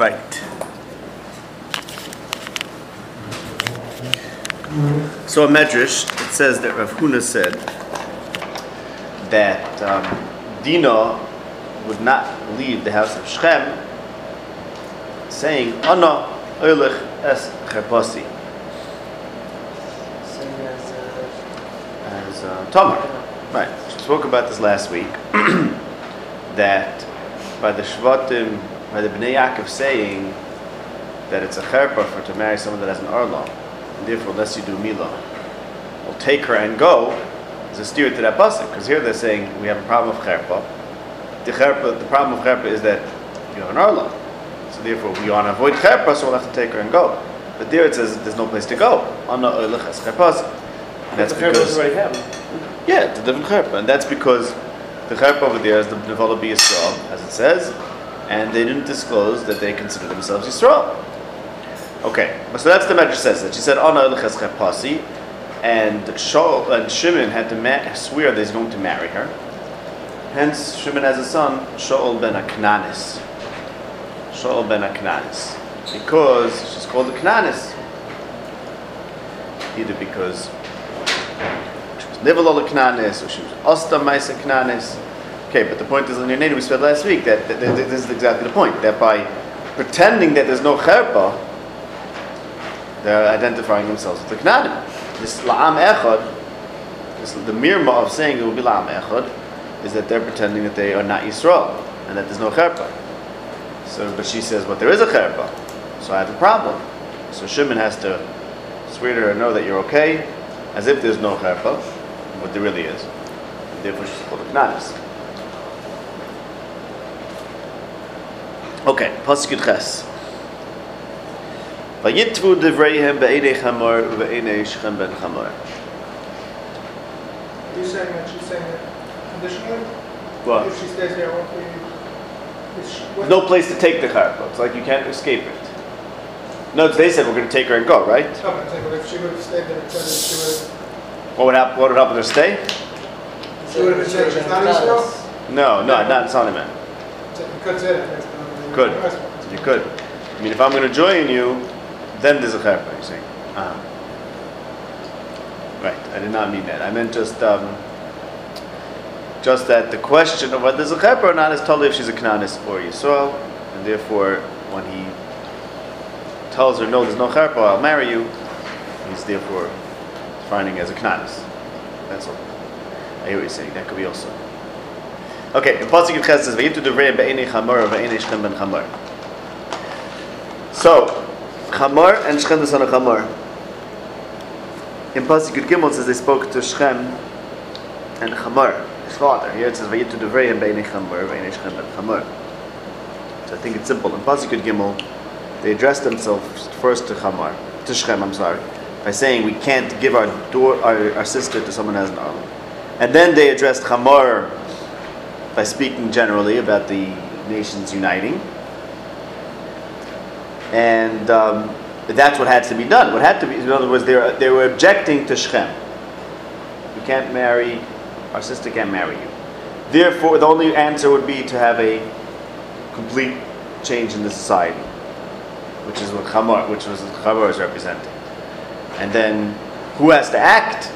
Right. So a medrash, it says that Rav Huna said that um, Dina would not leave the house of Shechem, saying, "Ana oilech es cherpasi," Same as, uh, as uh, Tamar. Right. We spoke about this last week. that by the Shvatim, by the Bnei Yaakov saying that it's a cherpa for to marry someone that has an arla, and therefore unless you do mila, will take her and go, is a steer to that pasuk. Because here they're saying we have a problem of cherpa. The cherpa, the problem of cherpa is that you have an arla, so therefore we want to avoid cherpa, so we'll have to take her and go. But there it says there's no place to go. Oilech. And That's the because already happened. yeah, it's a different cherpa, and that's because the cherpa over there is the Nevala Yisrael, as it says, and they didn't disclose that they consider themselves Yisrael. Okay, so that's the Medrash says that she said Ana Eliches Cherpasi, and Shaul and Shimon had to ma- swear that he's going to marry her. Hence, Shimon has a son, Shaul ben Aknanis. Shaul ben Aknanis, because she's called a Knanis, either because she was Nivelol Knanis, or she was Osta Maisa Knanis. Okay, but the point is, in your name we said last week that, that, that this is exactly the point. That by pretending that there's no cherpa, they're identifying themselves with the Knanim. This La'am Echad, this, the mirma of saying it will be La'am Echad, is that they're pretending that they are not Yisrael and that there's no cherpa. So, but she says, but there is a cherpa, so I have a problem. So Shimon has to swear to her, know that you're okay, as if there's no cherpa, what there really is. And therefore she's called a knanis. Okay, pasuk ches. Vayitvu devreihem be'enei chamor ve'enei shechem ben chamor. You're saying that she's saying that conditionally? What? If she stays there, won't be... she- what- There's no place to take the cherpa. It's like you can't escape it. No, they said we're going to take her and go, right? No, but I'm saying, but if she would have stayed there, she would What would happen? What would happen to her stay? she would have been saying she's not Israel? No, no, not in Solomon. So You could say that. that's not really Could. You could. I mean, if I'm going to join you, then there's a cherpa. You see. uh Right. I did not mean that. I meant just um, just that the question of whether there's a cherpa or not is totally if she's a Kananis or Yisrael, and therefore when he tells her no, there's no cherpa, I'll marry you, he's therefore finding as a Kananis. That's all. I hear what you're saying. That could be also. Okay, in Pasuk Yud Ches says, "Vayitu devreim be'enei chamor ve'enei shchem ben chamor." So, Chamor and Shechem the son of Chamor. In Pasuk Yud Gimel says they spoke to Shechem and Chamor, his father. Here it says, "Vayitu devreim be'enei chamor ve'enei shchem ben chamor." So I think it's simple. In Pasuk Yud Gimel, they addressed themselves first to Chamor, to Shechem. I'm sorry, by saying we can't give our daughter, our, our sister to someone has an arm. And then they addressed Chamor by speaking generally about the nations uniting. And um, that's what had to be done. What had to be, in other words, they were, they were objecting to Shechem. You can't marry, our sister can't marry you. Therefore, the only answer would be to have a complete change in the society, which is what Chamor, which was Chamor is representing. And then, who has to act?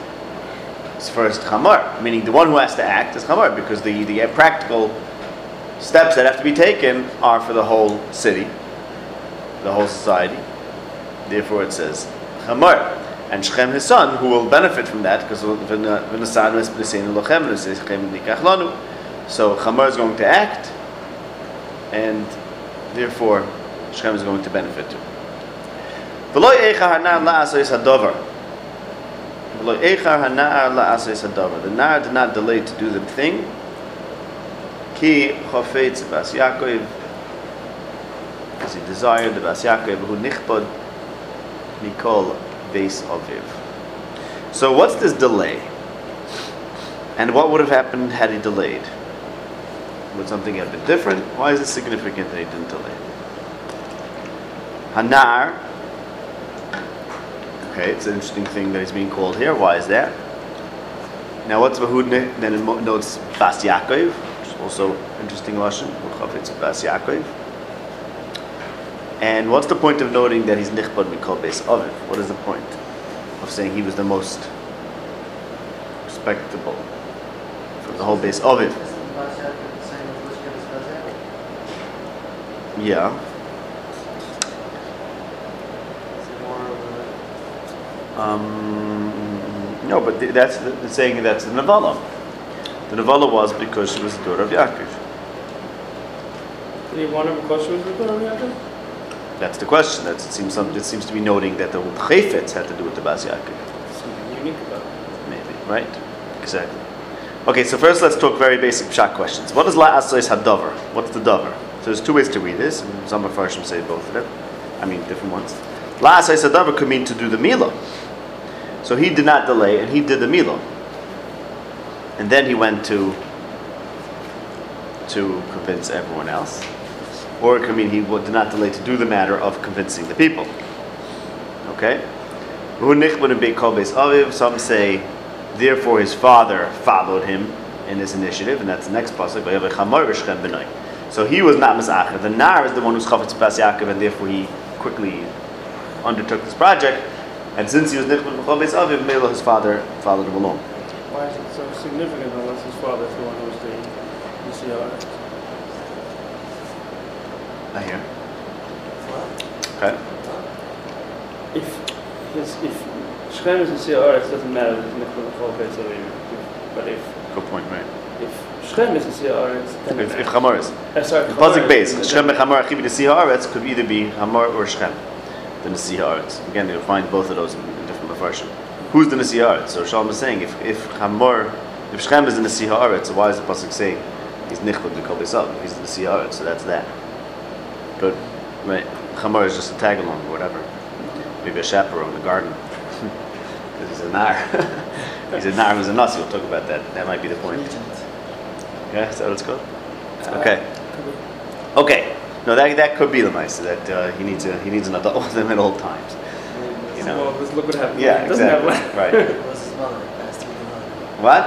First Chamor, meaning the one who has to act is Chamor, because the, the uh, practical steps that have to be taken are for the whole city, the whole society. Therefore, it says Chamor. And Shechem, his son, who will benefit from that, because uh, so Chamor is going to act, and therefore Shechem is going to benefit too. The nar did not delay to do the thing. Ki chofetz bas Yaakov, because he desired bas Yaakov who nichbod mikol beis aviv. So what's this delay? And what would have happened had he delayed? Would something have been different? Why is it significant that he didn't delay? Hanar. Okay, it's an interesting thing that he's being called here. Why is that? Now, what's Vahudne? Then it notes Bas Yaakov, which is also interesting Lashon. Chafetz Bas Yaakov. And what's the point of noting that he's nichbad mikol beis aviv? What is the point of saying he was the most respectable from the whole base aviv? Isn't Bas Yaakov the same as Lishka is Bas Yaakov? Yeah. Is it more of a... Um, no, but th- that's the, saying that's the Navala. The Navala was because she was the daughter of Yaakov. Did he want her because she was the daughter of Yaakov? That's the question. That's, it seems some, it seems to be noting that the Chayfetz had to do with the Bas Yaakov. Something unique about it. Maybe, right? Exactly. Okay, so first let's talk very basic shot questions. What is La Asois Hadavar? What's the davar? So there's two ways to read this, and some of Farshim say both of them. I mean, different ones. La Asois Hadavar could mean to do the Mila. So he did not delay, and he did the Mila. And then he went to to convince everyone else. Or it could mean he did not delay to do the matter of convincing the people. Okay? Some say, therefore his father followed him in this initiative, and that's the next pasuk. So he was not Masacher. The Nar is the one who's Chavetz Pas Yaakov, and therefore he quickly undertook this project. And since he was nichbun b'kol beis aviv, Mela, his father, followed him along. Why is it so significant unless his father's the one who was the ECR? I hear. Okay. If his, if Shechem is ECR, it doesn't matter that he's not going to fall based on him. But if, Good point, right? if Shechem is ECR, it's then If, if Chamor is. uh, sorry, The pasuk Chamor base, is- Shem b'Chamor achiv Nesiha Haaretz could either be Hamor or Shechem, the Nesiha Haaretz. Again, you'll find both of those in, in different mafarshim. Who's the Nesiha Haaretz? So Shalom is saying, if if Hamor, if Shechem is the Nesiha Haaretz, so why is the pasuk saying he's nichbud b'kol beisav? He's the Nesiha Haaretz, so that's that. But, right? Chamor is just a tag along or whatever. Maybe a chaperone in the garden, because he's a nar. he's a nar who's a nasi. We'll talk about that. That might be the point. Regent. Yeah, is that what it's called? Uh, Okay. Okay. No, that, that could be the mice that uh, he needs a he needs an adult with him at all times. You know. Well, just look what happened. Yeah, It doesn't exactly. have right. It was his mother. It has to be the mother. What?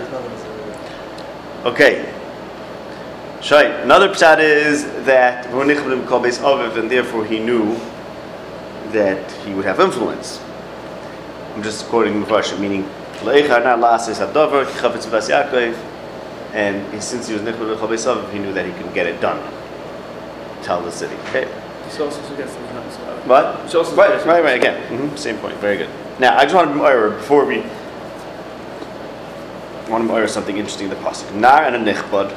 His mother. Okay. Shai. Another pshat is that Ronichbim called Beis Aviv, and therefore he knew that he would have influence. I'm just quoting Mufasha, meaning Leichar na la'ases hadavar ki chavetz bas Yaakov, and he, since he was Nichbim called he knew that he could get it done. Tell the city. Okay. This also suggests he's not ECR. What? Which also Right, right, right. Again, hmm same point. Very good. Now, I just want to mirror before we. I want to mirror something interesting in the pasuk. Nar and a nichbad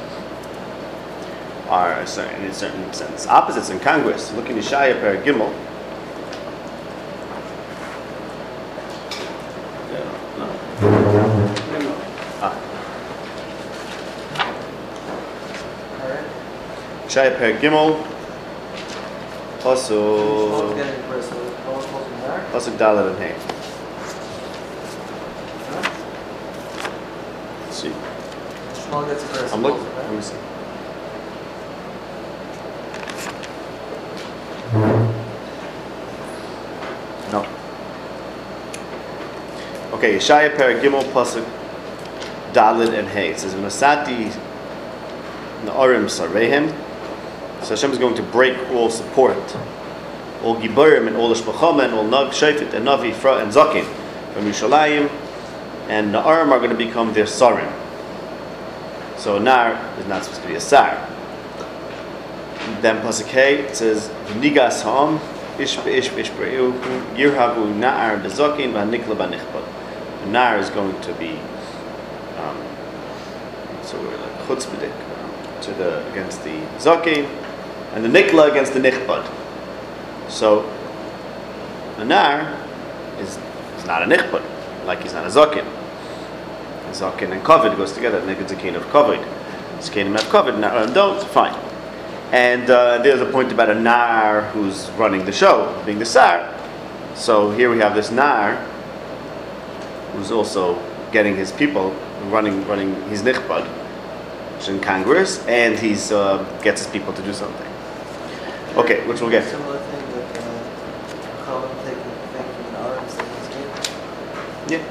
are a certain, in a certain sense opposites in Congress. Look in Yeshaya Per Gimel. Yeah, no. Ah, Alright. Per Gimel. Shmuel's Pasuk getting impressed with it. No one's supposed to be married? Pasuk Dalet and Hey. See. Shmuel gets impressed. I'm looking. Let me see. No. Okay, Yeshaya Per Gimel Pasuk Dalit and Hay. It says, Masati Na'arim Sarehem. So Hashem is going to break all support, all Giburim and all Ishmachama and all Nag Shafit and Navi Fra and Zakin from Yushalayim. And Na'arim are going to become their Sarim. So Nar is not supposed to be a Sar. Then Pasuk it says, Nigas Ha'am, Ish Be'ish Be'eu, Yirhavu Na'ar Bezokin, V'Nikla Ba'nichbad. The Nar is going to be, um, so we're like chutzpahdik, um, to the, against the Zokin, and the Nikla against the Nichbad. So, the Nar is, is not a Nichbad, like he's not a Zokin. Zakin and covered goes together. Neged zakin of covered. Zakinim have covered, nar and don't. Fine. And uh, there's a point about a nar who's running the show, being the sar. So here we have this nar who's also getting his people running, running his nichbad, which is in Congress, and he's uh, gets his people to do something. Okay, which we'll get. Similar thing that uh, taking the thing from the arms that he's given. Yeah.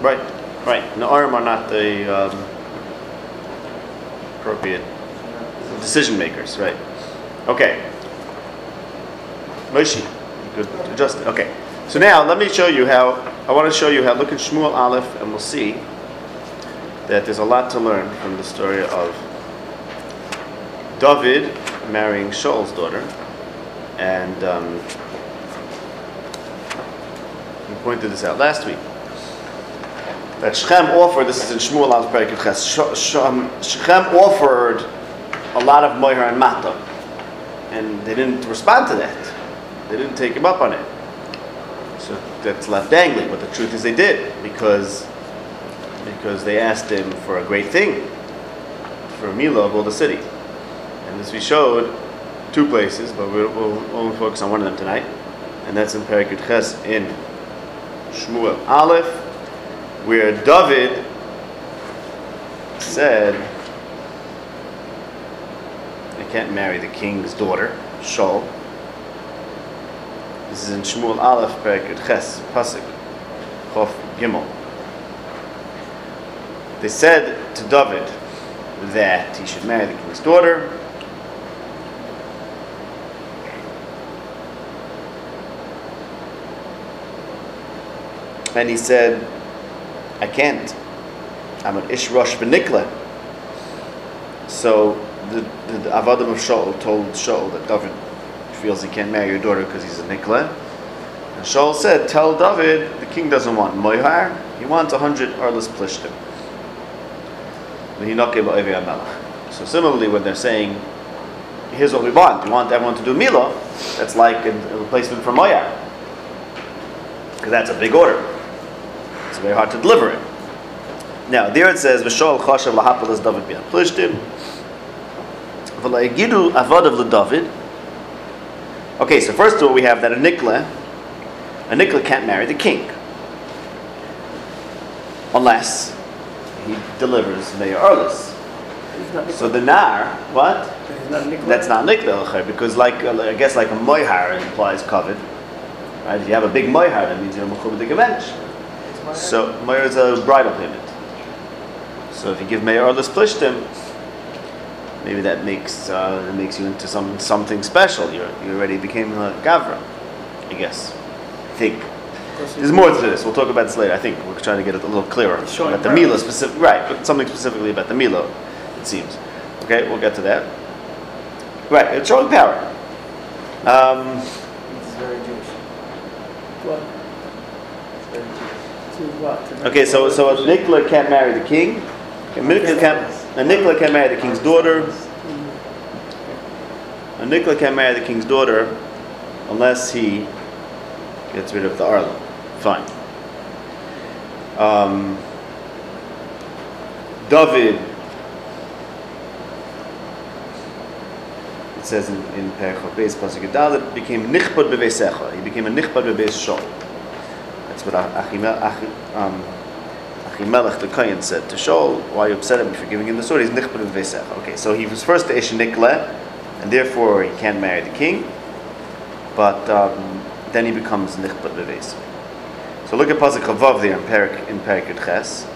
Right, right. The arm are not the um, appropriate. Decision makers, right? Okay. Moshe, good, could adjust it. Okay. So now let me show you how. I want to show you how. Look at Shmuel Aleph, and we'll see that there's a lot to learn from the story of David marrying Shaul's daughter, and um, we pointed this out last week. That Shechem offered. This is in Shmuel Perek Ches. Um, Shechem offered a lot of moher and mata, and they didn't respond to that. They didn't take him up on it. So that's left dangling. But the truth is, they did because because they asked him for a great thing, for a milah of all the city. As we showed, two places, but we'll, we'll only focus on one of them tonight, and that's in Perikut Ches in Shmuel Aleph, where David said, "I can't marry the king's daughter, Shaul." This is in Shmuel Aleph, Perikut Ches, Pasuk, Chof Gimel. They said to David that he should marry the king's daughter. And he said, I can't. I'm an Ish Rosh Benikla. So the, the, the Avadim of Shaul told Shaul that David feels he can't marry your daughter because he's a Nikla. And Shaul said, Tell David the king doesn't want Moihar, he wants a hundred Arlis Plishtim. So similarly, when they're saying, here's what we want, we want everyone to do Mila, that's like a, replacement for Moya. Because that's a big order. Very hard to deliver it. Now, there it says, V'shol choshev lahapel es David bi'an plishtim, v'la'igidu avodav l'David. Okay, so first of all, we have that a nikla, a nikla can't marry the king. Unless he delivers Meir Erlis. So the nar, what? Not That's not nikla because, like uh, I guess, like a moihar implies covet. Right? If you have a big moihar, that means you're mechubed the gemench. So moihar is a bridal payment. So if you give Meir Erlis plishtim, maybe that makes uh, that makes you into some something special. You you already became a gavra, I guess. I think. There's more to this. We'll talk about this later. I think we're trying to get it a little clearer showing about the power. Mila specific, right? But something specifically about the Mila, it seems. Okay, we'll get to that. Right, it's showing power. Um, It's very Jewish. What? What? To okay, so so a Nikla can't marry the king. A Nikla can't, a Nikla can't marry the king's daughter. A Nikla can't marry the king's daughter unless he gets rid of the Arla. Fine. Um, David, it says in, in Perchot Beis Pasuk Dalit, became nichbad beveisecha. He became a nichbad beveis Shaul. That's what um, Achimelech the Kohen said to Shaul, why are you upset at me for giving him the sword? He's nichbad beveisecha. Okay, so he was first the Ish Nikle, and therefore he can't marry the king, but um, then he becomes nichbad beveis. So look at Pasuk Chavav there in Perik in Perik Ches.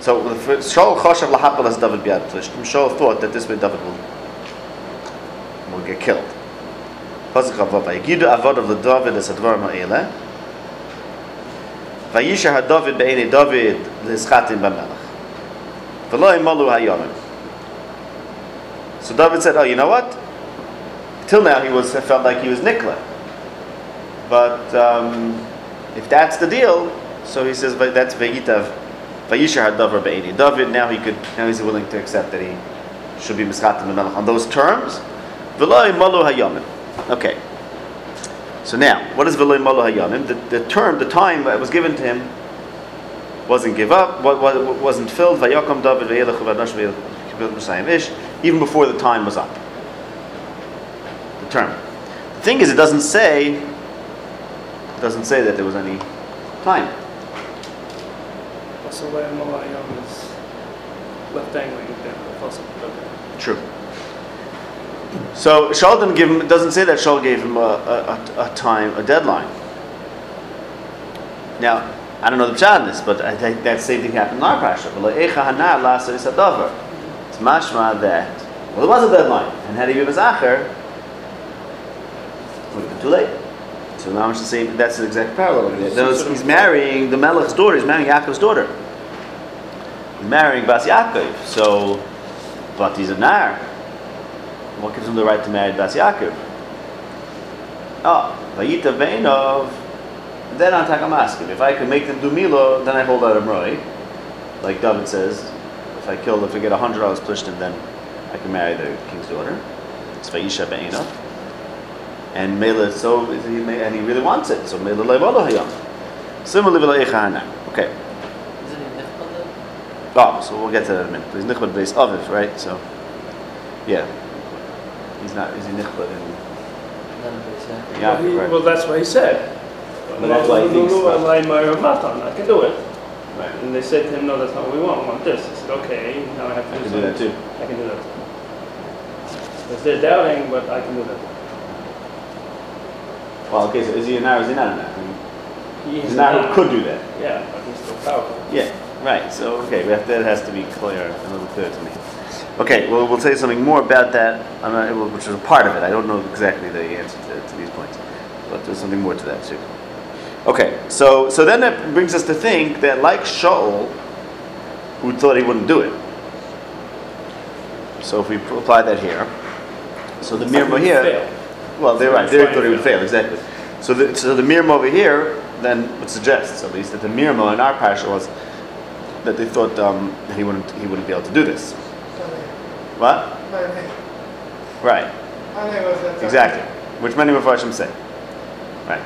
So Shaul choshev lahapel as David biad plishtim. Shaul thought that this way David will will get killed. Pasuk Chavav Vayigidu avod of the David as advarim ha'eleh. Vayisha ha'David be'enei David l'ischatim b'melech. V'lo imalu ha'yomim. So David said, "Oh, you know what? Till now he was felt like he was Nikla, but um, if that's the deal, so he says, but that's Vayitav, Vayishar. David, now he could, now he's willing to accept that he should be Mischatim on those terms. Okay. So now, what is V'loi Malu Hayamim? The, the term, the time that was given to him wasn't give up, wa- wa- wasn't filled. Vayakam David Vayelech Vadash Vayelech Ish, even before the time was up. The term. The thing is, it doesn't say, it doesn't say that there was any time. Also, why Malayam is left dangling at the end of the puzzle. Okay. True. So Shaul didn't give him. Doesn't say that Shaul gave him a, a, a, time, a deadline. Now, I don't know the pshat in this, but I think that same thing happened in our parsha. It's mashma that Well, there was a deadline, and had he been Mazacher, it would have been too late. So now I'm just saying that's the exact parallel. Those- He's marrying the Melech's daughter. He's marrying Yaakov's daughter. He's marrying Bas Yaakov. So, but he's a Nar. What gives him the right to marry Bas Yaakov? Oh, Vayita Veinov. Then on Takamaskim. If I can make them do Milo, then I hold out a Roy. Like David says, if I kill, if I get a hundred dollars plishtim, then I can marry the king's daughter. It's Vayisha Veinov. And Mela, so he, may- and he really wants it. So Mela Levolo Hayam. Similarly, V'lo Eichahana. Okay. Oh, so we'll get to that in a minute. He's Nichbad Beis Aviv, right? So, yeah. He's not, is he Nichbad in None of this, yeah. Yeah, well, he- correct. well, that's what he said. But that's why he thinks Lulu, that. Alai, Meir, Matan, I can do it. Right. And they said to him, no, that's not what we want. We want this. He said, okay, now I have to I do can do that something. too. I can do that. Because they're doubting, but I can do that. Well, okay, so is he a Nar or is he not a Nar? I mean, He He's is a Nar not- who could do that. Yeah, but he's still powerful. Yeah, right. So, okay, we have, that has to be clear, a little clear to me. Okay, well, we'll say something more about that, which is a part of it. I don't know exactly the answer to, to these points, but there's something more to that too. Okay, so so then that brings us to think that, like Shaul, who thought he wouldn't do it. So if we apply that here, so the Mirmo He here. Well, they're right. They thought he would fail exactly. So the so the Mirmo over here then would suggests at least that the Mirmo in our parsha was that they thought um, that he wouldn't he wouldn't be able to do this. What? Right. Exactly. Which many Mepharshim say. Right.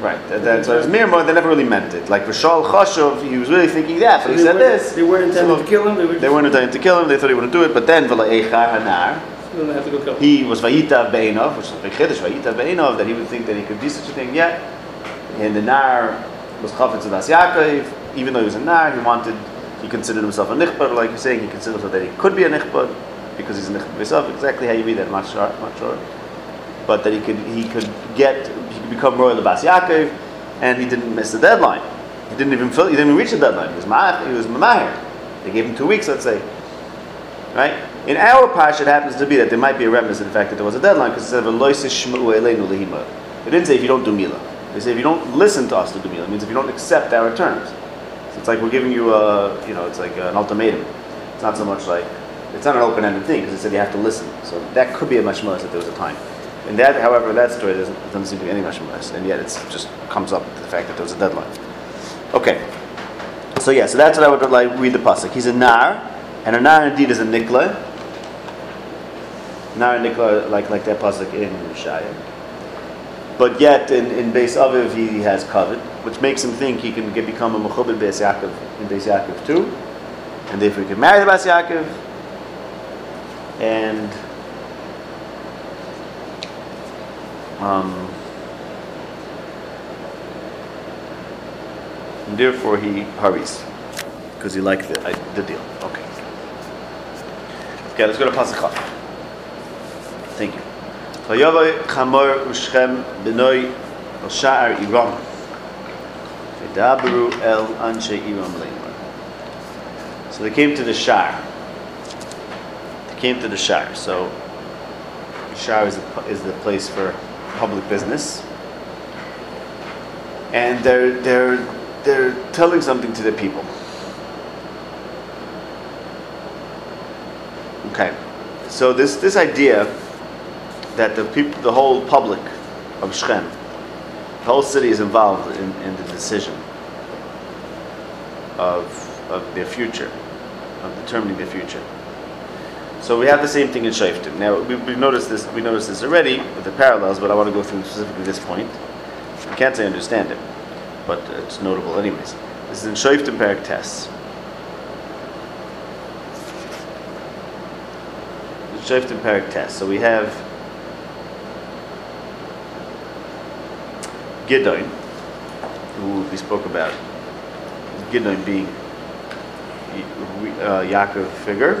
Right. That, that's why it was Mirmo. They never really meant it. Like Vishal Chashov, he was really thinking that, but he said this. They weren't intending So to kill him. They were. They weren't intending to kill him. They thought he wouldn't do it. But then V'la Eichar Hanar. Then they have to go kill him. He was Vayita Be'enov, which is a big chiddush, Vayita Be'enov, that he would think that he could do such a thing yet. And the Nar was Chafetz Adas Yaakov, even though he was a Nar, he wanted, he considered himself a Nichbad, like you're saying, he considered himself that he could be a Nichbad, because he's a Nichbad himself, exactly how you read that, not sure, not sure. But that he could, he could get, he could become royal of Yaakov, and he didn't miss the deadline. He didn't even fill, he didn't even reach the deadline, he was Ma'ach, he was Mamahir. They gave him two weeks, let's say. Right? In our parsha, it happens to be that there might be a remnant in the fact that there was a deadline because "V'lois yishma'u eleinu lehima." It didn't say if you don't do mila. They say if you don't listen to us to do mila. It means if you don't accept our terms. So it's like we're giving you a, you know, it's like an ultimatum. It's not so much like it's not an open-ended thing because it said you have to listen. So that could be a mashmalas that there was a time. And that, however, that story doesn't, doesn't seem to be any mashmalas, and yet it just comes up the fact that there was a deadline. Okay. So yeah, so that's what I would like read the pasuk. He's a nar, and a nar indeed is a nikla. Nar and nikla like like that pasuk in Shaya. But yet in, in Beis Aviv he has covet, which makes him think he can get, become a mechubed Beis Yaakov in Beis Yaakov too, and therefore he can marry the Beis Yaakov. And um, and therefore he hurries because he liked the, I- the deal. Okay. Okay, let's go to Pasuk Thank you. Vayavai chamor u'shchem b'noi el sha'ar Iram. El leimar. So they came to the Shar. They came to the Shar. So the Shar is the, is the place for public business. And they're, they're, they're telling something to the people. Okay, so this this idea that the the whole public of Shechem, the whole city is involved in, in the decision of of their future, of determining their future. So we have the same thing in Shaftim. Now we, we noticed this we noticed this already with the parallels, but I want to go through specifically this point. I can't say I understand it, but it's notable anyways. This is in Shaftim Parak Tests. Shaftim Parak Test. So we have Gidon, who we spoke about. Gidon being uh, Yaakov figure,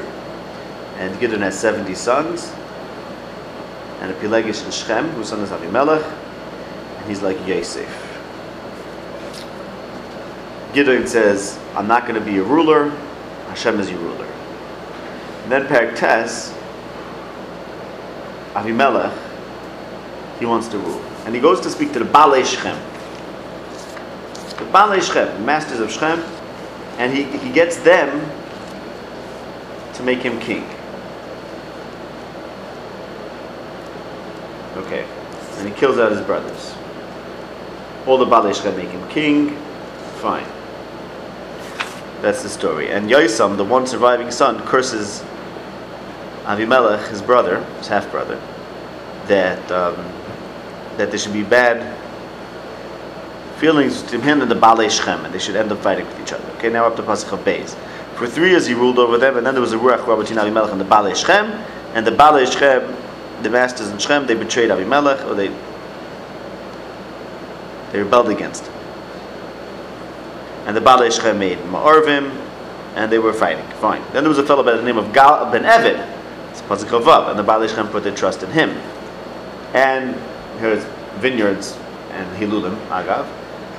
and Gidon has 70 sons, and a Pelegish in Shechem, whose son is Avimelech, and he's like Yosef. Gidon says, I'm not going to be a ruler, Hashem is your ruler. And then Perak Tes, Avimelech, he wants to rule. And he goes to speak to the Balei Shechem. The Balei Shechem, masters of Shechem, and he, he gets them to make him king. Okay. And he kills out his brothers. All the Balei Shechem make him king. Fine. That's the story. And Yosam, the one surviving son, curses Avimelech, his brother, his half brother, that um, that there should be bad feelings between him and the Balei Shechem, and they should end up fighting with each other. Okay, now up to Pasach of Beis. For three years he ruled over them, and then there was a Ruach Ra between Avimelech and the Balei Shechem, and the Balei Shechem, the masters in Shechem, they betrayed Avimelech, or they they rebelled against him. And the Balei Shechem made Ma'arvim, and they were fighting. Fine. Then there was a fellow by the name of Gal ben Evid, it's Pasuk Vav, and the Balei Shechem put their trust in him. And here's vineyards and Hilulim, Agav,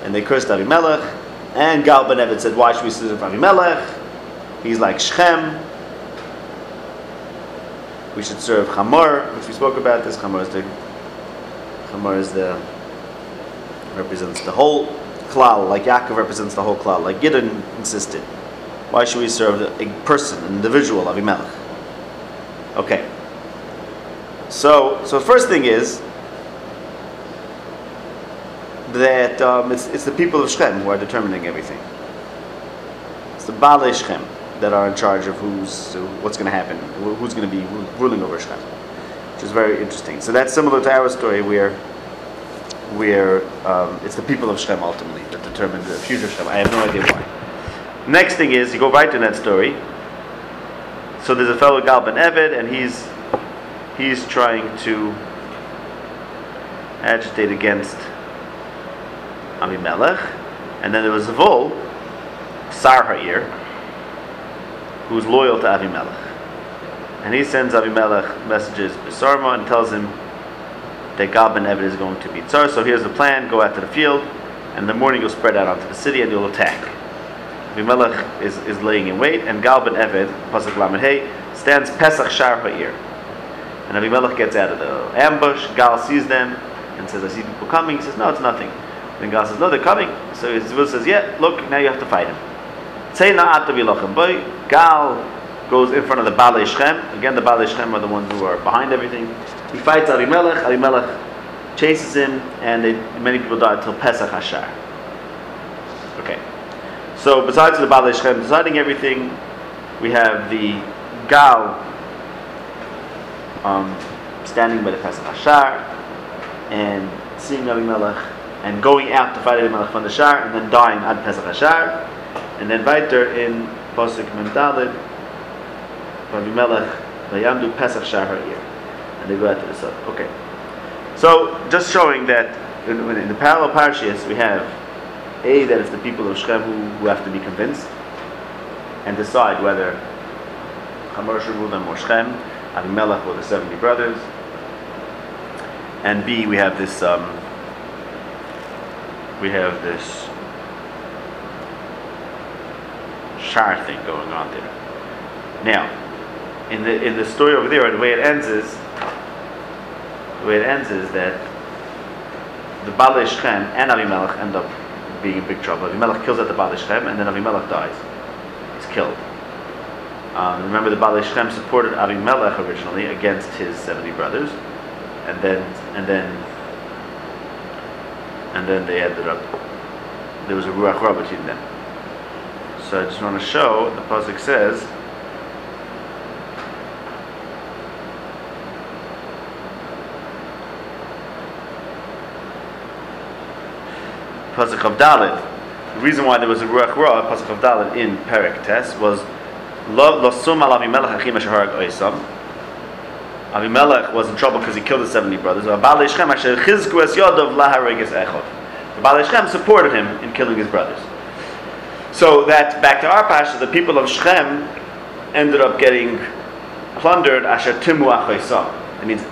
and they cursed Avimelech, and Gal ben Evid said, why should we serve Avimelech? He's like Shechem. We should serve Hamor, which we spoke about. This Hamor is the Hamor is the represents the whole klal, like Yaakov represents the whole klal, like Gideon insisted. Why should we serve a person, an individual, Avimelech? Okay. So, so first thing is that um, it's, it's the people of Shechem who are determining everything. It's the Balei Shechem that are in charge of who's what's going to happen, who's going to be ruling over Shechem, which is very interesting. So that's similar to our story where where um, it's the people of Shechem ultimately that determine the future of Shechem. I have no idea why. Next thing is you go right in that story. So there's a fellow Gal ben Evid, and he's he's trying to agitate against Avimelech, and then there was Zvul, Sarha'ir, who's loyal to Avimelech. And he sends Avimelech messages to Sarma and tells him that Gal ben Evid is going to be Tsar. So here's the plan: go out to the field, and in the morning you'll spread out onto the city and you'll attack. Avimelech is, is laying in wait, and Gal ben Evid, pasuk lamed hey, stands Pesach Shar Ha'ir. And Avimelech gets out of the ambush. Gal sees them and says, "I see people coming." He says, "No, it's nothing." Then Gal says, "No, they're coming." So Zvul says, "Yeah, look, now you have to fight him." Gal goes in front of the Balei Shechem. Again, the Balei Shechem are the ones who are behind everything. He fights Avimelech. Avimelech chases him, and they, many people die until Pesach Hashar. Okay. So besides the Balei Shechem deciding everything, we have the Gal um, standing by the Pesach Hashar and seeing Avimelech and going out to fight Avimelech from the Shar and then dying at Pesach Hashar and then weiter in Pasuk Memdalid Avimelech Vayamdu Pesach Shar Ha'ir and they go out to the south. Okay. So just showing that in, in the parallel parashas we have a that it's the people of Shechem who, who have to be convinced and decide whether rule them or Shechem, Avimelech or the seventy brothers. And B, we have this um, we have this shar thing going on there. Now, in the in the story over there, the way it ends is the way it ends is that the Balei Shechem and Avimelech end up being in big trouble. Avimelech kills out the Balei Shechem, and then Avimelech dies. He's killed. Um, remember, the Balei Shechem supported Avimelech originally against his seventy brothers, and then and then and then they ended up. There was a ruach ra between them. So I just want to show the pasuk says. Pasuk of Dalit. The reason why there was a ruach ra pasuk of Dalit in Perek Tes was lo sum al Avimelech achim. Avimelech was in trouble because he killed his 70 brothers. The Balei Shechem supported him in killing his brothers. So that, back to our pasha, the people of Shechem ended up getting plundered asher timu. It means,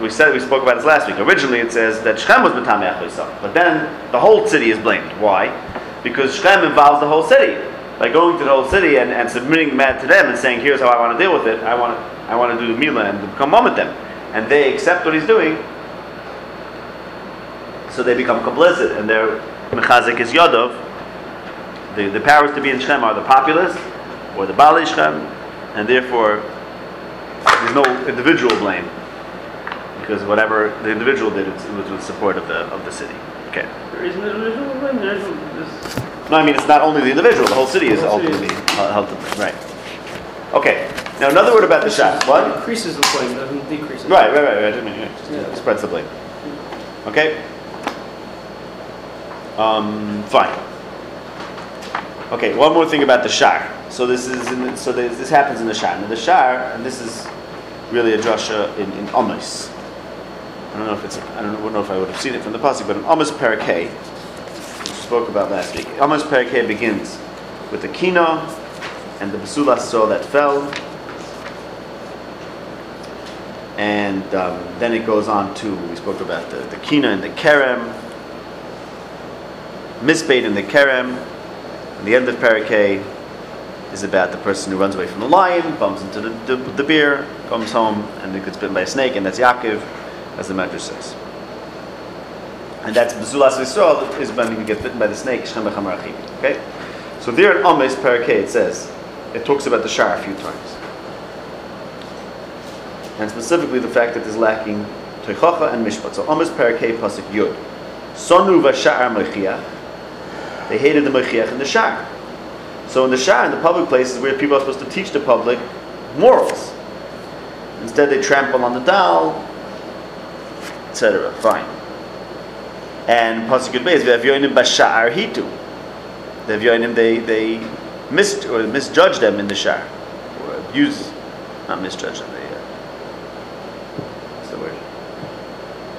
we said, we spoke about this last week. Originally it says that Shechem was matame achoisam. But then the whole city is blamed. Why? Because Shechem involves the whole city. by going to the whole city and, and submitting the matter to them and saying, here's how I want to deal with it, I want to, I want to do the Mila and become one with them. And they accept what he's doing, so they become complicit and they're Mechazik is Yodov. The, the powers to be in Shem are the populace or the Bali Shem, and therefore there's no individual blame because whatever the individual did, it was with support of the of the city. Okay. There is an individual blame. There is. This, No, I mean it's not only the individual; the whole city is whole ultimately held to blame. Right. Okay. Now another word about the shot. What? increases the blame, doesn't decrease it. Right, right, right. right. I mean yeah, just Yeah. spreads the blame. Okay. Um, fine. Okay, one more thing about the shar. So this is in the, so this, this happens in the shar. Now the shar, and this is really a drasha in in Amos. I don't know if it's I don't know, if I would have seen it from the pasuk, but in Amos Parakeh, which we spoke about last week, Amos Parakeh begins with the kina and the basulas saw that fell, and um, then it goes on to we spoke about the, the kina and the kerem, misbate and the kerem. And the end of Parakeh is about the person who runs away from the lion, bumps into the, the, the bear, comes home, and gets bitten by a snake, and that's Yaakov, as the Medrash says. And that's Basulas Yisrael is when you get bitten by the snake, Shem Okay? So there in Amos Parakeh it says, it talks about the Shar a few times. And specifically the fact that there's lacking Teichacha and Mishpat. So Amos Parakeh Pasuk Yud. Sonu v'sha'ar mechiach. They hated the mechiach and the shar. So in the shar, in the public places where people are supposed to teach the public morals. Instead they trample on the dal, etc. Fine. And Pasuk Yud Beis, v'avyoinim b'sha'ar hitu. The Avyoinim, they, they mis- or misjudge them in the shar. Or abuse, not misjudge them, they, uh, what's the word?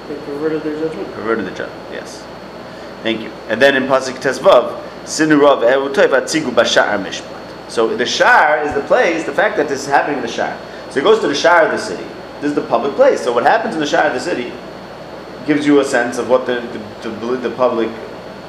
They perverted their judgment. Perverted the judgment, yes. Thank you. And then in Pasuk Tezvav, Sinurav Atzigu Bashar Mishpat. So the Shar is the place, the fact that this is happening in the Shar. So he goes to the Shar of the city. This is the public place. So what happens in the Shar of the city gives you a sense of what the, the, the, the public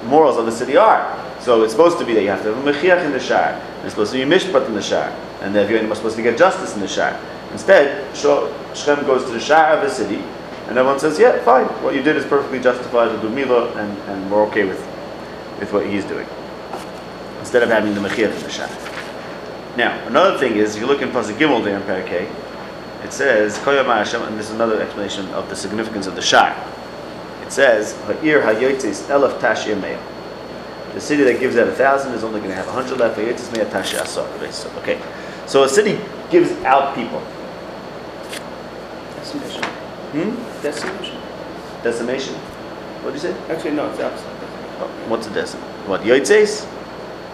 morals of the city are. So it's supposed to be that you have to have a Mechiach in the Shar. There's supposed to be Mishpat in the Shar. And Evyonim are supposed to get justice in the Shar. Instead, Shem goes to the Shar of the city, and everyone says, yeah, fine, what you did is perfectly justified with Dumila, and, and we're okay with, with what he's doing. Instead of having the Mechiach in the Shar. Now, another thing is, if you look in Pasuk Gimel there in Parakeh, it says, and this is another explanation of the significance of the Shar. It says, Ha'ir ha'yotzis elef tashir me'ah. The city that gives out a thousand is only going to have a hundred left. Ha'yotzis me'ah tashir asar. Okay, so a city gives out people. Hmm? Decimation. Decimation? What do you say? Actually, no, it's the opposite. What's a decim? What, yotzes?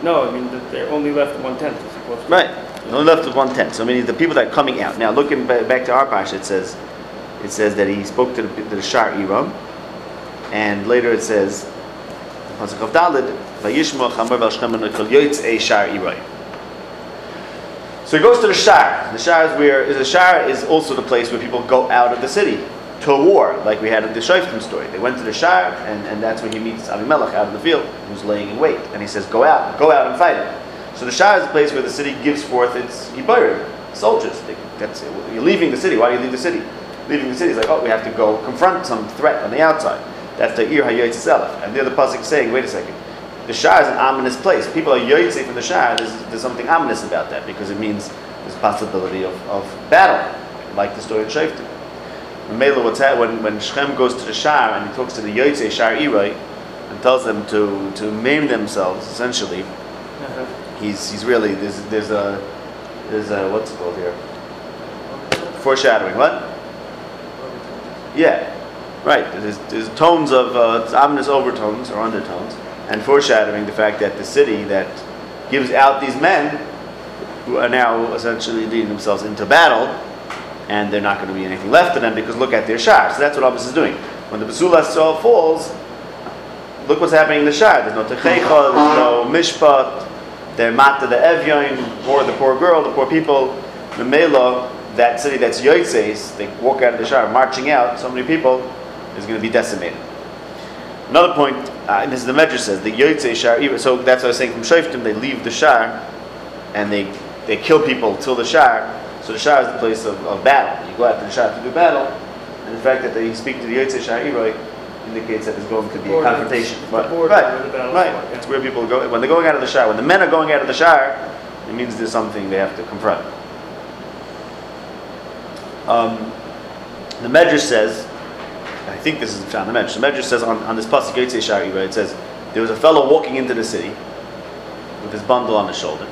No, I mean that they're only left one tenth as opposed to. Right. Only left with one tenth. So I mean, the people that are coming out. Now looking back to our parsha, it says, it says that he spoke to the, to the Shar Iram, and later it says, Pasuk of Dalid, Vayishma Chamar Vel Shechem Kol Yotzei Shar Iram. So he goes to the Shar. The Shar is where the Shar is also the place where people go out of the city to a war, like we had in the Shoftim story. They went to the Shar, and, and that's when he meets Avimelech out in the field, who's laying in wait, and he says, "Go out, go out and fight him." So the Shar is a place where the city gives forth its Yibayrim, soldiers. They, that's. You're leaving the city. Why do you leave the city? Leaving the city is like, oh, we have to go confront some threat on the outside. That's the Ir HaYotzis And there the pasuk is saying, wait a second. The Shah is an ominous place. People are yotzei from the Shah. There's, there's something ominous about that because it means there's possibility of, of battle, like the story of Shoftim. Mela, what's that when when Shem goes to the Shah and he talks to the yotzei Shar Irai and tells them to to maim themselves. Essentially, Uh-huh. he's he's really there's there's a there's a what's it called here foreshadowing. What? Yeah, right. There's, there's tones of uh, ominous overtones or undertones, and foreshadowing the fact that the city that gives out these men, who are now essentially leading themselves into battle, and they're not going to be anything left of them because look at their shar. So that's what Abbas is doing. When the Basula Sol falls, look what's happening in the shar. There's no techecha, there's no mishpat. They're mata the evyoin, poor the poor girl, the poor people. The Mela, that city that's yoitzeis, they walk out of the shar, marching out. So many people is going to be decimated. Another point uh, and this is the Medrash says the Yotzei Shar. So that's what I was saying from Shoftim. They leave the Shar, and they they kill people till the Shar. So the Shar is the place of, of battle. You go out to the Shar to do battle, and the fact that they speak to the Yotzei Shar Iroi indicates that there's going to be a confrontation. But, the Right, right, where the battle's right. fought, yeah. It's where people go when they're going out of the Shar. When the men are going out of the Shar, it means there's something they have to confront. Um, the Medrash says, I think this is in the Medrash. The Medrash says on, on this pasuk Yotzei Shar Iroi, it says there was a fellow walking into the city with his bundle on his shoulder,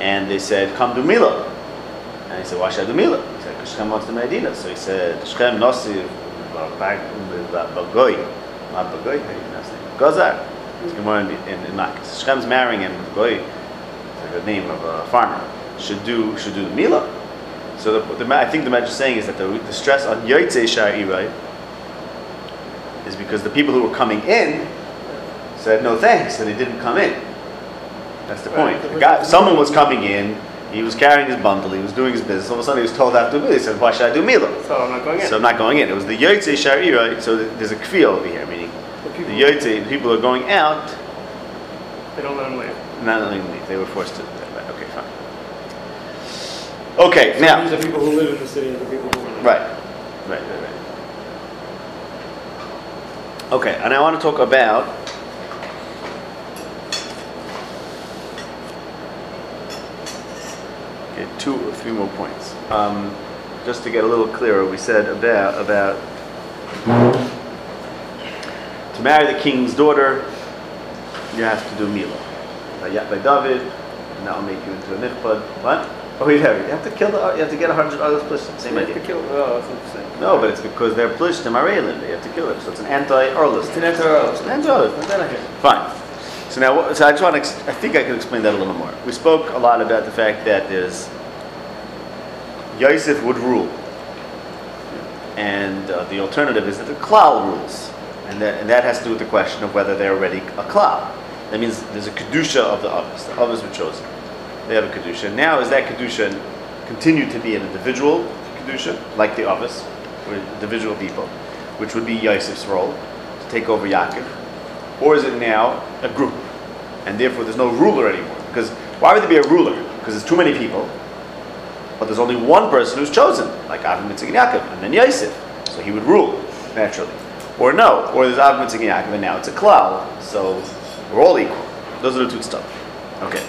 and they said, "Come to Mila." And he said, "Why should I do Mila?" He said, "Because Shechem wants to Medina." So he said, "Shechem Nosiv Bagoy, not Bagoy, how do you pronounce it? Gozar." It's Gemara in, in, in Makis. Shechem's marrying him with Goy, it's like the name of a farmer. Should do should do the Mila. So the, the, I think the is saying is that the, the stress on Shar Irai is because the people who were coming in said no thanks, and they didn't come in. That's the Right. point. The guy, someone was coming in, he was carrying his bundle, he was doing his business. All of a sudden, he was told I to do Mila. He said, "Why should I do Mila?" So I'm not going in. So I'm not going in. It was the Yotzei Shar Irai. So there's a kfi over here, meaning the the people, the people are going out, they don't let them leave. not letting them leave. They were forced to. Okay, fine. Okay, now. These are people who live in the city and the people who are Right, right, right, right. Okay, and I want to talk about okay, two or three more points. Um, just to get a little clearer, we said about about to marry the king's daughter, you have to do mila. By, by David, and that will make you into a nichbad. What? Oh, you have, you have to kill the, you have to get a hundred others plus same They idea. have to kill. Oh, that's. No, but it's because they're plishtim arelim. They have to kill them. So it's an anti-Erlist. It's an anti It's an anti-Erlist. Then I hear. Fine. So now, so I just want to. Ex- I think I can explain that a little more. We spoke a lot about the fact that there's Yosef would rule, and uh, the alternative is that the klal rules, and that and that has to do with the question of whether they're already a klal. That means there's a kedusha of the others. The others were chosen. They have a kedusha. Now, is that kedusha continue to be an individual kedusha, like the others, or individual people, which would be Yosef's role to take over Yaakov, or is it now a group, and therefore there's no ruler anymore? Because why would there be a ruler? Because there's too many people, but there's only one person who's chosen, like Avram Yitzchak and Yaakov, and then Yosef, so he would rule naturally. Or no, or there's Avram Yitzchak and Yaakov, and now it's a klal, so we're all equal. Those are the two stuff. Okay.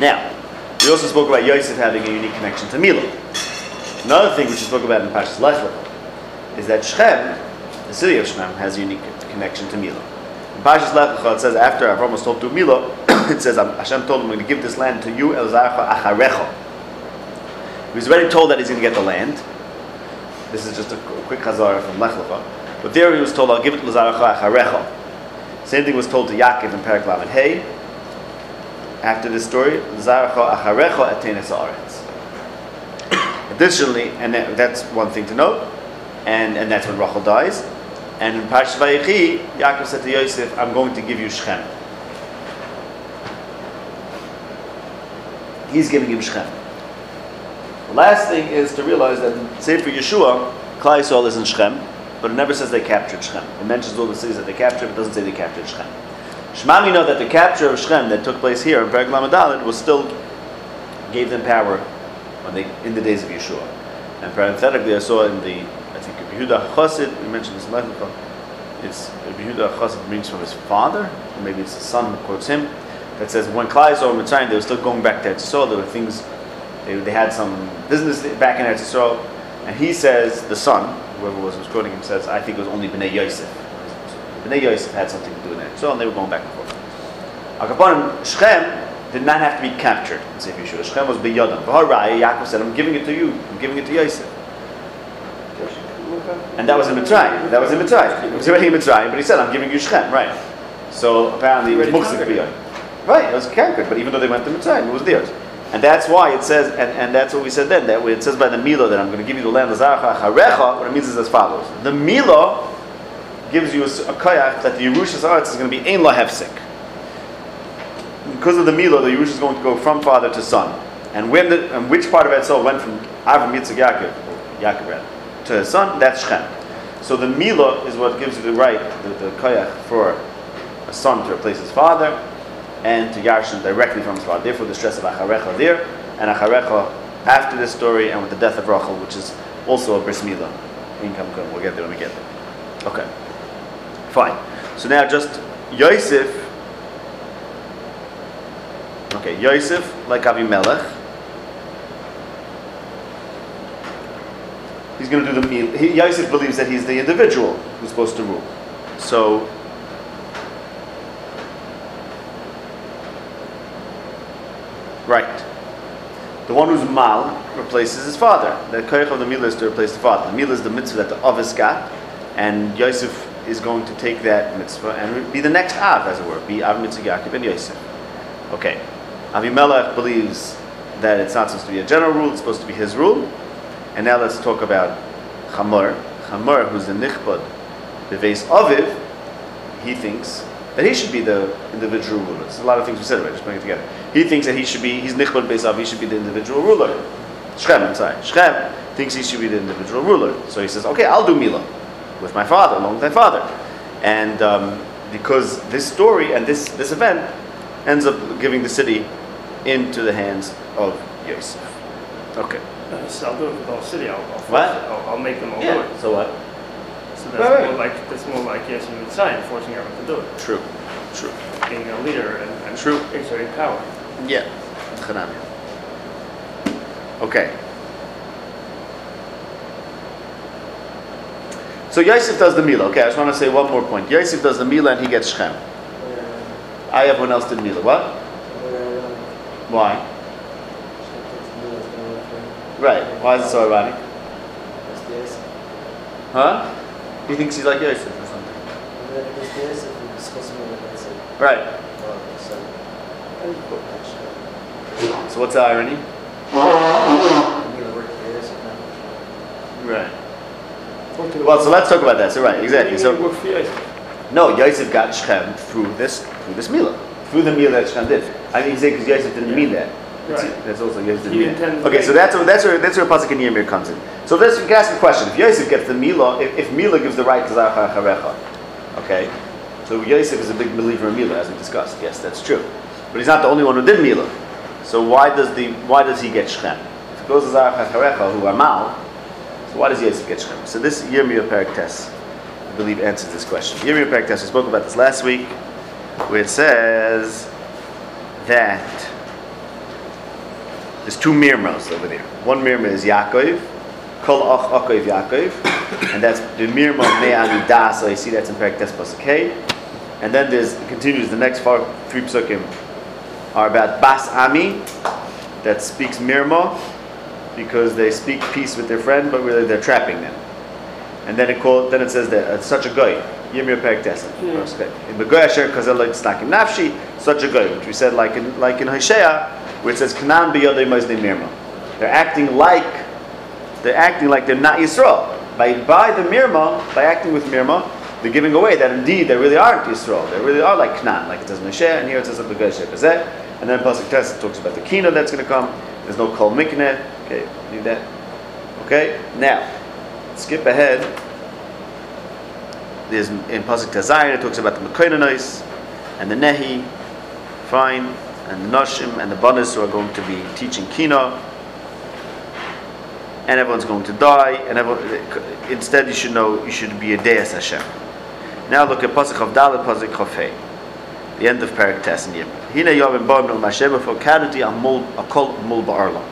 Now, we also spoke about Yosef having a unique connection to Mila. Another thing which we spoke about in Pashas Lech is that Shechem, the city of Shechem, has a unique connection to Mila. In Pashas Lech it says after Avram was told to do Mila, it says Hashem told him, "I'm going to give this land to you, El Zarcha Acharecha." He was already told that he's going to get the land. This is just a quick chazara from Lech Lecha. But there he was told, "I'll give it to Zarcha Acharecha." Same thing was told to Yaakov in Perak Lamed Hey. After this story, Zarcha Acharecha Atenes Haaretz. Additionally, and that, that's one thing to note, and, and that's when Rachel dies. And in Parshas Vayechi, Yaakov said to Yosef, I'm going to give you Shechem. He's giving him Shechem. The last thing is to realize that in for Yeshua, Klai is in Shechem, but it never says they captured Shechem. It mentions all the cities that they captured, but it doesn't say they captured Shechem. Shema, we know that the capture of Shechem that took place here in Perek was still gave them power when they in the days of Yeshua. And parenthetically, I saw in the I think Yehuda Chassid, we mentioned this in Lechlecha, it's Yehuda Chassid brings from his father, or maybe it's the son who quotes him, that says when Klai saw Mitzrayim, they were still going back to Yisrael. There were things, they, they had some business back in Eretz Yisrael, and he says the son, whoever was was quoting him, says I think it was only Bnei Yosef. Bnei Yosef had something to do with Eretz So and they were going back and forth. Akaponim, Shechem did not have to be captured in Sefer Yeshua. Shechem was. V'harai, Yaakov said, I'm giving it to you. I'm giving it to Yosef. And that was in Mitzrayim. That was in Mitzrayim. It was already in Mitzrayim, but he said, I'm giving you Shechem, right. So apparently it was Muksik Right, it was conquered, but even though they went to Mitzrayim, it was theirs. And that's why it says, and, and that's what we said then, that it says by the Milo that I'm going to give you the land of Zarcha what it means is as follows. The Milo gives you a koyach that the Yerushas Arts is going to be Ein La Hefsek. Because of the Milo, the Yerush is going to go from father to son. And when the, and which part of Etzol went from Avram Yitzchak Yaakov, Yaakov to his son, that's Shechem. So the Milo is what gives you the right, the, the koyach for a son to replace his father and to Yarshin directly from his. Therefore, the stress of Acharecha there and Acharecha after this story and with the death of Rachel, which is also a bris Mila. In Kamkum. We'll get there when we get there. Okay. Fine. So now just Yosef. Okay, Yosef, like Avimelech. He's going to do the meal. Yosef believes that he's the individual who's supposed to rule. So Right. The one who's mal replaces his father. The koyach of the milah is to replace the father. The milah is the mitzvah that the Avis got, and Yosef is going to take that mitzvah and be the next Av, as it were, be Av mitzvah Yaakov and Yosef. Okay. Avimelech believes that it's not supposed to be a general rule; it's supposed to be his rule. And now let's talk about Chamor. Chamor, who's the nichbad, the vase Aviv, he thinks that he should be the individual ruler. There's a lot of things we said already, just putting it together. He thinks that he should be, he's Nichbad Beisav, he should be the individual ruler. Shchem, I'm sorry. Shchem thinks he should be the individual ruler. So he says, okay, I'll do Mila with my father, along with my father. And um, because this story and this, this event ends up giving the city into the hands of Yosef. Okay. Uh, so I'll do it with the whole city. I'll, I'll, What? I'll, I'll make them all do it. So what? So that's Right, right. more like that's more like yes, you would sign forcing everyone to do it, True. True. being a leader and, and True. exerting power. Yeah. Chanami. Okay. So Yosef does the Mila. Okay, I just want to say one more point. Yosef does the Mila and he gets Shem. Uh, I everyone else did Mila. What? Uh, Why? Right. Why is it so ironic? Huh? He thinks he's like Yosef or something. Right. So what's the irony? Right. Well, so let's talk about that. So right, exactly. So no, Yosef got Shechem through this through this Mila, through the Mila that Shechem did. I mean, you say because Yosef didn't mean that. Right. that's also Yosef didn't mean that. Okay, so that's where that's where that's where Pasuk Yirmiyah comes in. So this you can ask a question: If Yosef gets the Mila, if, if Mila gives the right to Zacha Charecha, okay, so Yosef is a big believer in Mila, as we discussed. Yes, that's true, but he's not the only one who did Mila. So why does the why does he get Shechem? If it goes to Zacha Charecha, who are Mal, so why does Yosef get Shechem? So this Yirmiyah Perak Tes, I believe, answers this question. Yirmiyah Perak Tes, we spoke about this last week, where it says that there's two mirmos over there. One mirma is Yaakov, Kol Ach Akov Yaakov, and that's the mirma Me'ani Das. So you see that's in Perak Tes Pasuk. And then there's continues. The next four, three psukim are about Bas Ami, that speaks mirma because they speak peace with their friend, but really they're trapping them. And then it called, then it says that it's such a guy. Perak Tes. Yeah. Hmm. In Begoy Asher Kazel Like Snakim Nafshi, such a guy, which we said like in like in Hosea, where it says Kanan Biyodei Mirma. They're acting like they're acting like they're not Yisrael. By by the Mirma, by acting with Mirma, they're giving away that indeed they really aren't Yisrael. They really are like Kanan, like it says Hosea, and here it says Kazeh. And then Pasuk Tes talks about the Kina that's going to come. There's no Kol Mikneh. Okay, leave that. Okay, now skip ahead. There's in Pasuk Tazayin, it talks about the Mekoinanais and the Nehi, fine, and the Nashim and the Banas who are going to be teaching Kina, and everyone's going to die, and everyone, instead you should know you should be a Deus Hashem. Now look at Pasuk of Dalet, Pasuk Chofei, the end of Parak Tes Yim. Hine Yom Bom No Mashem for Kadati Amul Akol Mul Ba'arla.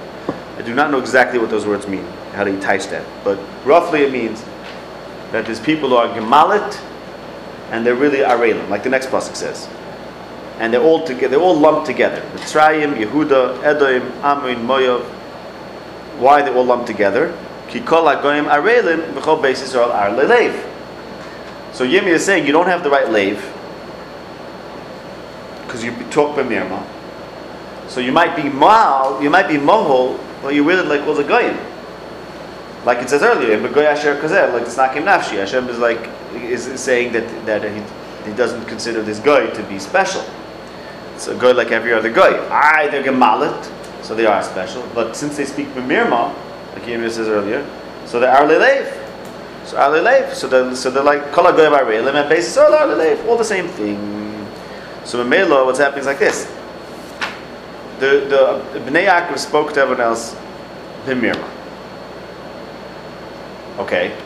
I do not know exactly what those words mean, how to touch that, but roughly it means that there's people are gemalit and they're really arelim, like the next pasuk says, and they're all together. They're all lumped together. Mitzrayim, Yehuda, Edom, Amun, Moav. Why they all lumped together? So Yemi is saying you don't have the right lave because you talk b'mirma. So you might be mal, you might be mohol, but you're really like all the goyim. Like it says earlier, like it's Nakim Nafshi. Hashem is like is saying that that he, he doesn't consider this guy to be special. It's a guy like every other guy. I they're gemalit, so they are special. But since they speak b'mirma, like Yirmiyah says earlier, so they are lelev. So Alelev, so they're, so they're like Kol HaGoyim and all the same thing. So in Melo, what's happening is like this. The, the uh, Bnei Yaakov spoke to everyone else, B'mirma. Okay?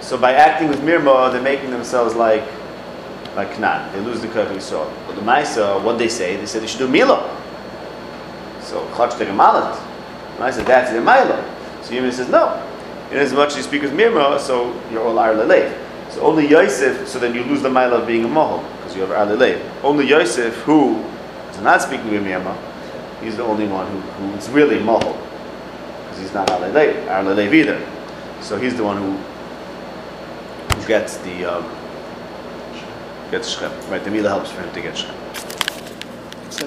So by acting with Mirma, they're making themselves like like Canaan. They lose the Kach Yisrael. But the Maisa, what they say? They say they should do Mila. So Klach take a I said that's the Mila. So Yimon says, no. In as you speak with Mirma, so you're all Ar Lelev. So only Yosef, so then you lose the Mila of being a Mohol, because you have Ar Lelev. Only Yosef, who is not speaking with Mirma, he's the only one who, who's really Mohol. Because he's not Ar Lelev, either. So he's the one who, who gets the um, gets Shem. Right, the Mila helps for him to get Shem.